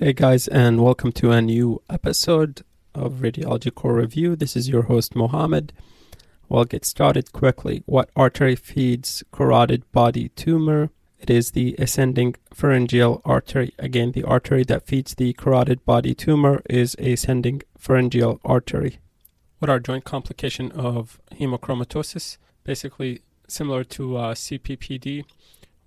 Hey guys, and welcome to a new episode of Radiology Core Review. This is your host Mohammed. We'll get started quickly. What artery feeds carotid body tumor? It is the ascending pharyngeal artery. Again, the artery that feeds the carotid body tumor is ascending pharyngeal artery. What are joint complication of hemochromatosis? Basically, similar to uh, CPPD,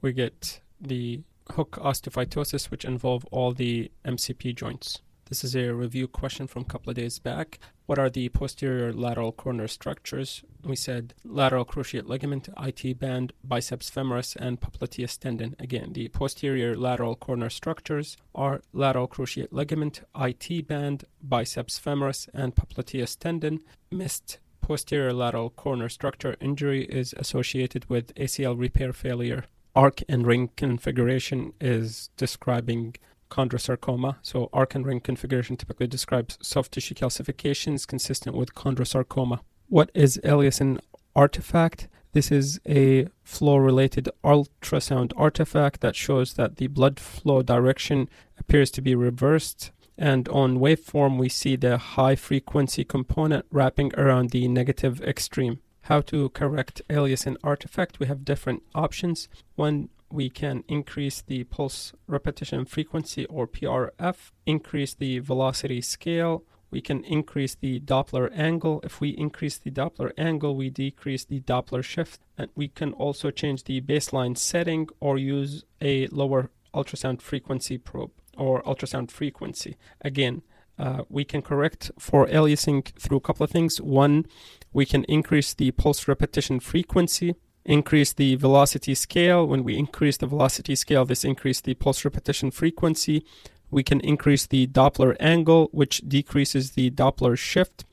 we get the hook osteophytosis, which involve all the MCP joints. This is a review question from a couple of days back. What are the posterior lateral corner structures? We said lateral cruciate ligament, IT band, biceps femoris, and popliteus tendon. Again, the posterior lateral corner structures are lateral cruciate ligament, IT band, biceps femoris, and popliteus tendon. Missed posterior lateral corner structure injury is associated with ACL repair failure. Arc and ring configuration is describing chondrosarcoma. So, arc and ring configuration typically describes soft tissue calcifications consistent with chondrosarcoma. What is aliasing artifact? This is a flow related ultrasound artifact that shows that the blood flow direction appears to be reversed. And on waveform, we see the high frequency component wrapping around the negative extreme. How to correct aliasing artifact? We have different options. One we can increase the pulse repetition frequency or PRF, increase the velocity scale, we can increase the Doppler angle. If we increase the Doppler angle, we decrease the Doppler shift. And we can also change the baseline setting or use a lower ultrasound frequency probe or ultrasound frequency. Again, uh, we can correct for aliasing through a couple of things. One, we can increase the pulse repetition frequency increase the velocity scale. When we increase the velocity scale, this increases the pulse repetition frequency. We can increase the Doppler angle, which decreases the Doppler shift.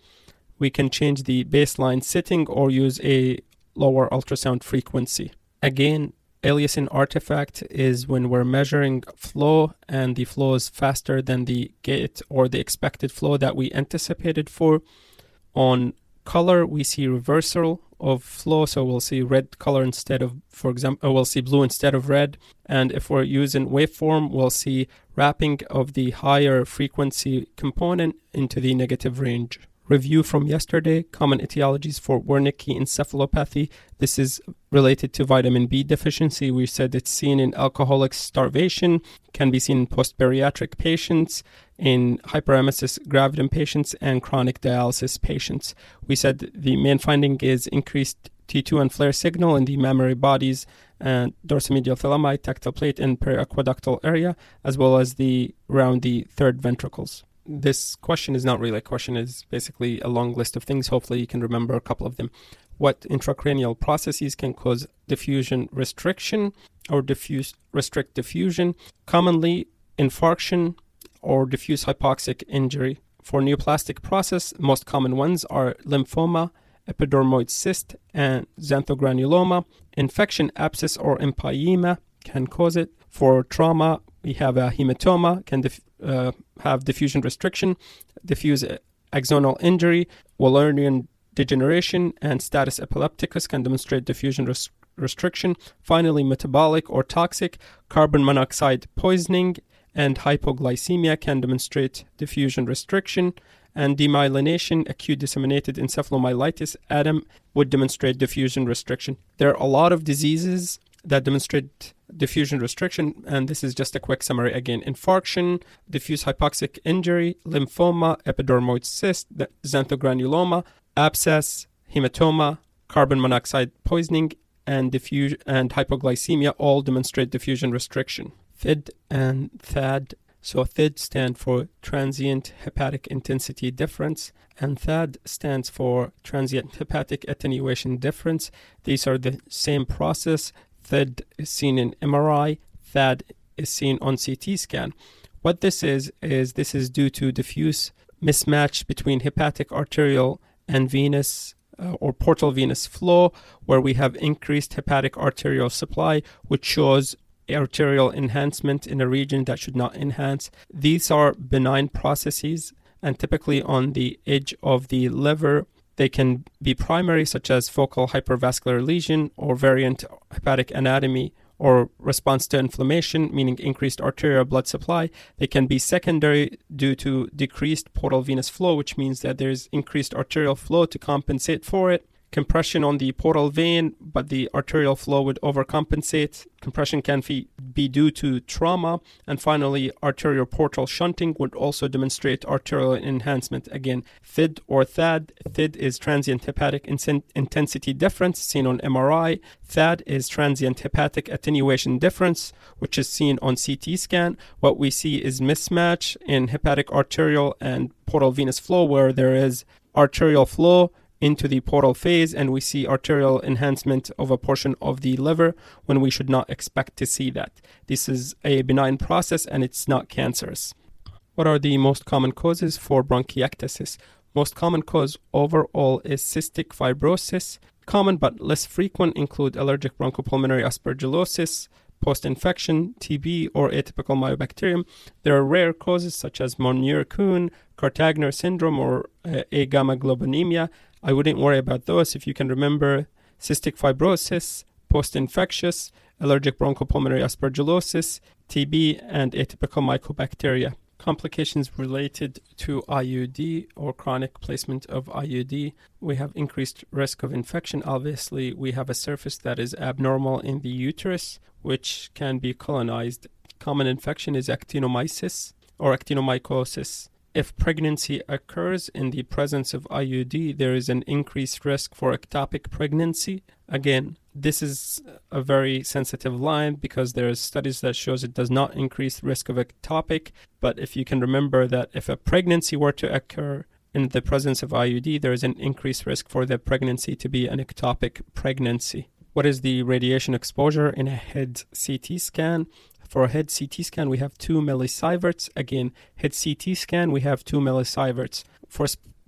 We can change the baseline setting or use a lower ultrasound frequency. Again, aliasing artifact is when we're measuring flow and the flow is faster than the gate or the expected flow that we anticipated for. On color, we see reversal of flow. So we'll see red color instead of, for example, uh, we'll see blue instead of red. And if we're using waveform, we'll see wrapping of the higher frequency component into the negative range review from yesterday common etiologies for Wernicke encephalopathy. This is related to vitamin B deficiency. We said it's seen in alcoholic starvation, can be seen in post bariatric patients, in hyperemesis gravidum patients, and chronic dialysis patients. We said the main finding is increased T2 and FLAIR signal in the mammillary bodies and dorsomedial thalami, tectal plate, and periaqueductal area, as well as the around the third ventricles this question is not really a question, it's basically a long list of things. Hopefully, you can remember a couple of them. What intracranial processes can cause diffusion restriction or diffuse restrict diffusion? Commonly, infarction or diffuse hypoxic injury. For neoplastic process, most common ones are lymphoma, epidermoid cyst, and xanthogranuloma. Infection, abscess, or empyema can cause it. For trauma, we have a hematoma, can dif- uh, have diffusion restriction, diffuse axonal injury, Wallerian degeneration, and status epilepticus can demonstrate diffusion res- restriction. Finally, metabolic or toxic, carbon monoxide poisoning, and hypoglycemia can demonstrate diffusion restriction. And demyelination, acute disseminated encephalomyelitis, ADEM, would demonstrate diffusion restriction. There are a lot of diseases that demonstrate diffusion restriction. And this is just a quick summary again infarction, diffuse hypoxic injury, lymphoma, epidermoid cyst, xanthogranuloma, abscess, hematoma, carbon monoxide poisoning, and diffusion and hypoglycemia all demonstrate diffusion restriction. THID and THAD. So THID stand for transient hepatic intensity difference, and THAD stands for transient hepatic attenuation difference. These are the same process. THID is seen in MRI, THAD is seen on CT scan. What this is, is this is due to diffuse mismatch between hepatic arterial and venous uh, or portal venous flow, where we have increased hepatic arterial supply, which shows arterial enhancement in a region that should not enhance. These are benign processes, and typically on the edge of the liver they can be primary, such as focal hypervascular lesion or variant hepatic anatomy or response to inflammation, meaning increased arterial blood supply. They can be secondary due to decreased portal venous flow, which means that there's increased arterial flow to compensate for it compression on the portal vein, but the arterial flow would overcompensate. Compression can be due to trauma. And finally, arterial portal shunting would also demonstrate arterial enhancement. Again, THID or THAD. THID is transient hepatic intensity difference seen on MRI. THAD is transient hepatic attenuation difference, which is seen on CT scan. What we see is mismatch in hepatic arterial and portal venous flow, where there is arterial flow into the portal phase and we see arterial enhancement of a portion of the liver when we should not expect to see that. This is a benign process and it's not cancerous. What are the most common causes for bronchiectasis? Most common cause overall is cystic fibrosis. Common but less frequent include allergic bronchopulmonary aspergillosis, post-infection, TB, or atypical mycobacterium. There are rare causes such as Mounier-Kuhn, Kartagener syndrome, or uh, agammaglobulinemia, I wouldn't worry about those if you can remember cystic fibrosis, post infectious, allergic bronchopulmonary aspergillosis, TB, and atypical mycobacteria. Complications related to IUD or chronic placement of IUD. We have increased risk of infection. Obviously, we have a surface that is abnormal in the uterus, which can be colonized. Common infection is actinomyces or actinomycosis. If pregnancy occurs in the presence of IUD, there is an increased risk for ectopic pregnancy. Again, this is a very sensitive line because there are studies that shows it does not increase risk of ectopic. But if you can remember that if a pregnancy were to occur in the presence of IUD, there is an increased risk for the pregnancy to be an ectopic pregnancy. What is the radiation exposure in a head CT scan? For a head CT scan, we have 2 millisieverts. Again, head CT scan, we have 2 millisieverts. For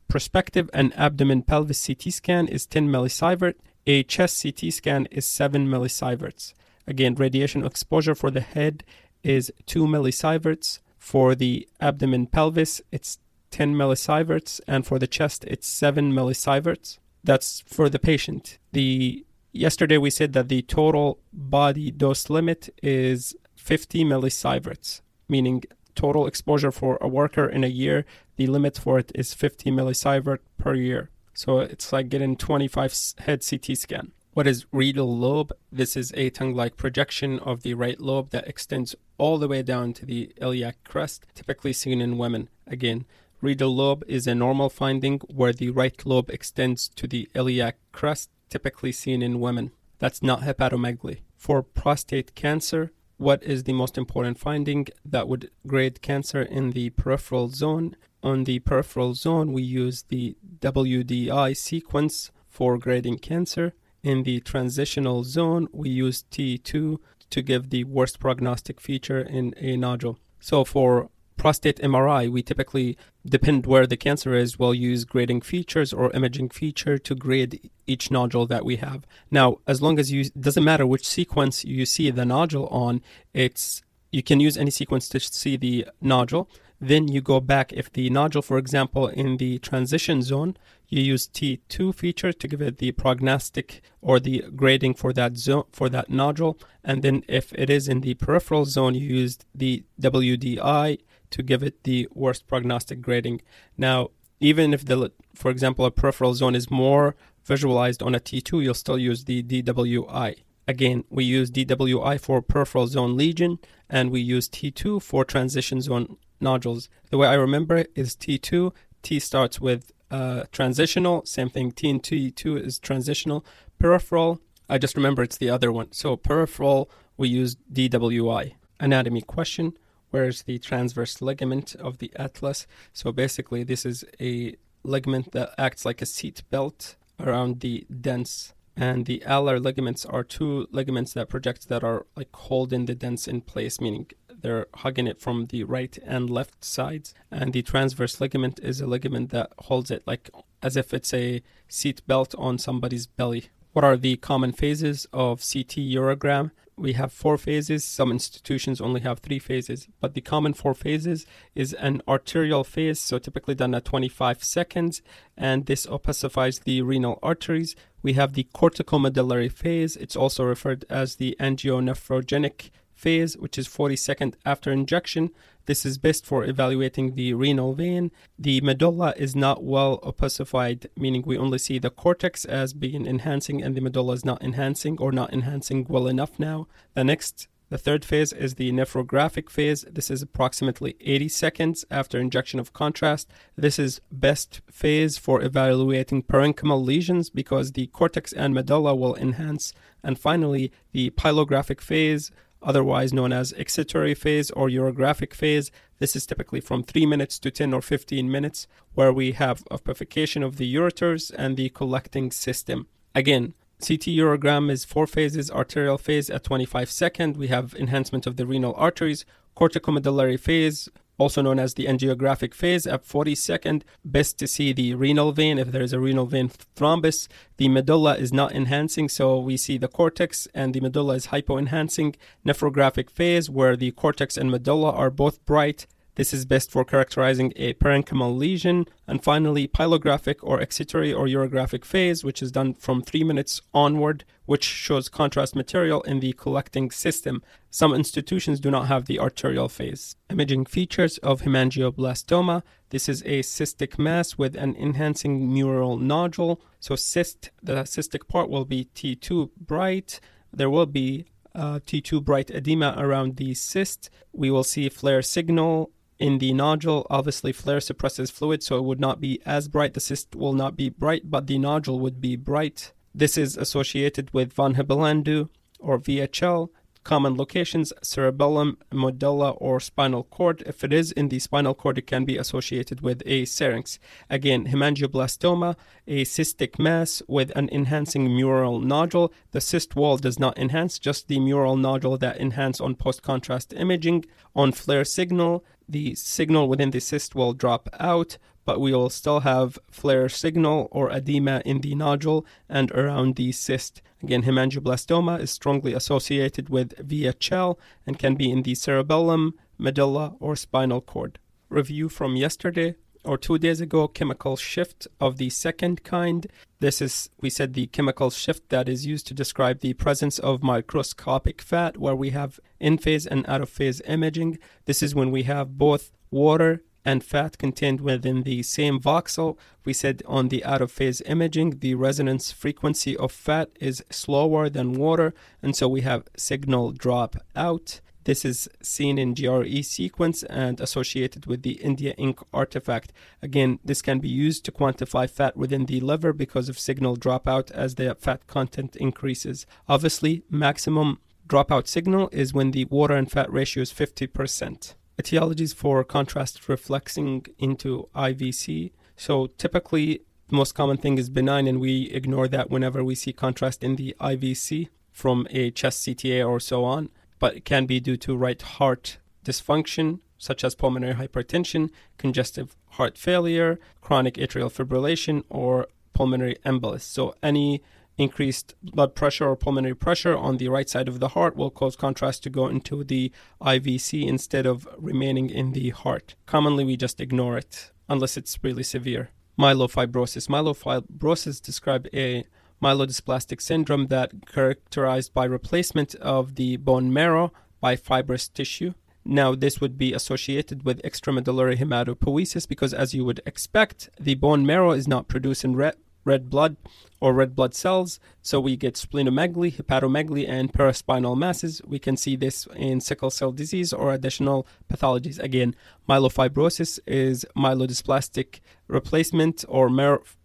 prospective and abdomen pelvis CT scan is 10 millisievert. A chest CT scan is 7 millisieverts. Again, radiation exposure for the head is 2 millisieverts. For the abdomen pelvis, it's 10 millisieverts. And for the chest, it's 7 millisieverts. That's for the patient. The yesterday we said that the total body dose limit is 50 millisieverts, meaning total exposure for a worker in a year, the limit for it is 50 millisievert per year. So it's like getting 25 head CT scan. What is Riedel lobe? This is a tongue-like projection of the right lobe that extends all the way down to the iliac crest, typically seen in women. Again, Riedel lobe is a normal finding where the right lobe extends to the iliac crest, typically seen in women. That's not hepatomegaly. For prostate cancer, what is the most important finding that would grade cancer in the peripheral zone. On the peripheral zone, we use the WDI sequence for grading cancer. In the transitional zone, we use T2 to give the worst prognostic feature in a nodule. So for prostate MRI, we typically depend where the cancer is, we'll use grading features or imaging feature to grade each nodule that we have. Now, as long as you doesn't matter which sequence you see the nodule on, it's you can use any sequence to see the nodule. Then you go back if the nodule, for example, in the transition zone, you use T2 feature to give it the prognostic or the grading for that zone for that nodule. And then if it is in the peripheral zone, you use the WDI to give it the worst prognostic grading. Now, even if the, for example, a peripheral zone is more visualized on a T2, you'll still use the DWI. Again, we use DWI for peripheral zone lesion and we use T2 for transition zone nodules. The way I remember it is T2, T starts with uh, transitional, same thing, T and T2 is transitional. Peripheral, I just remember it's the other one. So peripheral, we use DWI. Anatomy question where's the transverse ligament of the atlas. So basically, this is a ligament that acts like a seat belt around the dens. And the alar ligaments are two ligaments that project that are like holding the dens in place, meaning they're hugging it from the right and left sides. And the transverse ligament is a ligament that holds it like as if it's a seat belt on somebody's belly. What are the common phases of CT urogram? We have four phases. Some institutions only have three phases, but the common four phases is an arterial phase, so typically done at 25 seconds, and this opacifies the renal arteries. We have the corticomedullary phase. It's also referred as the angionephrogenic phase, which is 40 seconds after injection. This is best for evaluating the renal vein. The medulla is not well opacified, meaning we only see the cortex as being enhancing and the medulla is not enhancing or not enhancing well enough now. The next the third phase is the nephrographic phase. This is approximately 80 seconds after injection of contrast. This is best phase for evaluating parenchymal lesions because the cortex and medulla will enhance. And finally, the pyelographic phase otherwise known as excretory phase or urographic phase. This is typically from 3 minutes to 10 or 15 minutes, where we have opacification of the ureters and the collecting system. Again, CT urogram is four phases arterial phase at 25 seconds. We have enhancement of the renal arteries, corticomedullary phase, also known as the angiographic phase at 40 second. Best to see the renal vein if there is a renal vein thrombus. The medulla is not enhancing, so we see the cortex and the medulla is hypoenhancing. Nephrographic phase where the cortex and medulla are both bright this is best for characterizing a parenchymal lesion. And finally, pyelographic or excretory or urographic phase, which is done from three minutes onward, which shows contrast material in the collecting system. Some institutions do not have the arterial phase. Imaging features of hemangioblastoma. This is a cystic mass with an enhancing mural nodule. So cyst, the cystic part will be T2 bright. There will be uh, T2 bright edema around the cyst. We will see FLAIR signal in the nodule, obviously FLAIR suppresses fluid, so it would not be as bright. The cyst will not be bright, but the nodule would be bright. This is associated with von Hippel-Lindau or VHL. Common locations cerebellum, medulla, or spinal cord. If it is in the spinal cord, it can be associated with a syrinx. Again, hemangioblastoma, a cystic mass with an enhancing mural nodule. The cyst wall does not enhance, just the mural nodule that enhance on post contrast imaging. On FLAIR signal, the signal within the cyst will drop out, but we will still have FLAIR signal or edema in the nodule and around the cyst. Again, hemangioblastoma is strongly associated with VHL and can be in the cerebellum, medulla, or spinal cord. Review from yesterday or two days ago chemical shift of the second kind. This is, we said, the chemical shift that is used to describe the presence of microscopic fat, where we have in phase and out of phase imaging. This is when we have both water and fat contained within the same voxel. We said on the out of phase imaging, the resonance frequency of fat is slower than water, and so we have signal drop out. This is seen in GRE sequence and associated with the India ink artifact. Again, this can be used to quantify fat within the liver because of signal dropout as the fat content increases. Obviously, maximum dropout signal is when the water and fat ratio is 50%. Etiologies for contrast reflexing into IVC. So typically, the most common thing is benign, and we ignore that whenever we see contrast in the IVC from a chest CTA or so on but it can be due to right heart dysfunction, such as pulmonary hypertension, congestive heart failure, chronic atrial fibrillation, or pulmonary embolus. So, any increased blood pressure or pulmonary pressure on the right side of the heart will cause contrast to go into the IVC instead of remaining in the heart. Commonly, we just ignore it unless it's really severe. Myelofibrosis. Myelofibrosis describe a myelodysplastic syndrome that characterized by replacement of the bone marrow by fibrous tissue. Now, this would be associated with extramedullary hematopoiesis because, as you would expect, the bone marrow is not producing red, red blood or red blood cells. So we get splenomegaly, hepatomegaly, and paraspinal masses. We can see this in sickle cell disease or additional pathologies. Again, myelofibrosis is myelodysplastic replacement or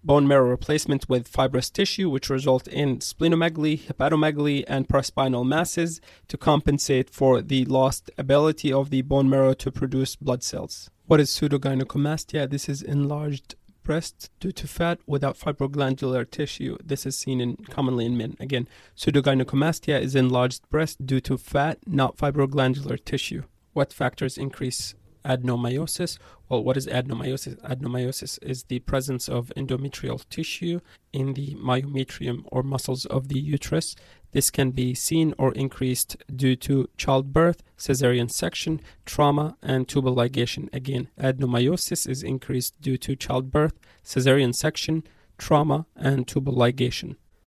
bone marrow replacement with fibrous tissue, which result in splenomegaly, hepatomegaly, and paraspinal masses to compensate for the lost ability of the bone marrow to produce blood cells. What is pseudogynecomastia? This is enlarged breast due to fat without fibroglandular tissue. This is seen in commonly in men. Again, pseudogynecomastia is enlarged breast due to fat, not fibroglandular tissue. What factors increase adenomyosis. Well, what is adenomyosis? Adenomyosis is the presence of endometrial tissue in the myometrium or muscles of the uterus. This can be seen or increased due to childbirth, cesarean section, trauma, and tubal ligation. Again, adenomyosis is increased due to childbirth, cesarean section, trauma, and tubal ligation.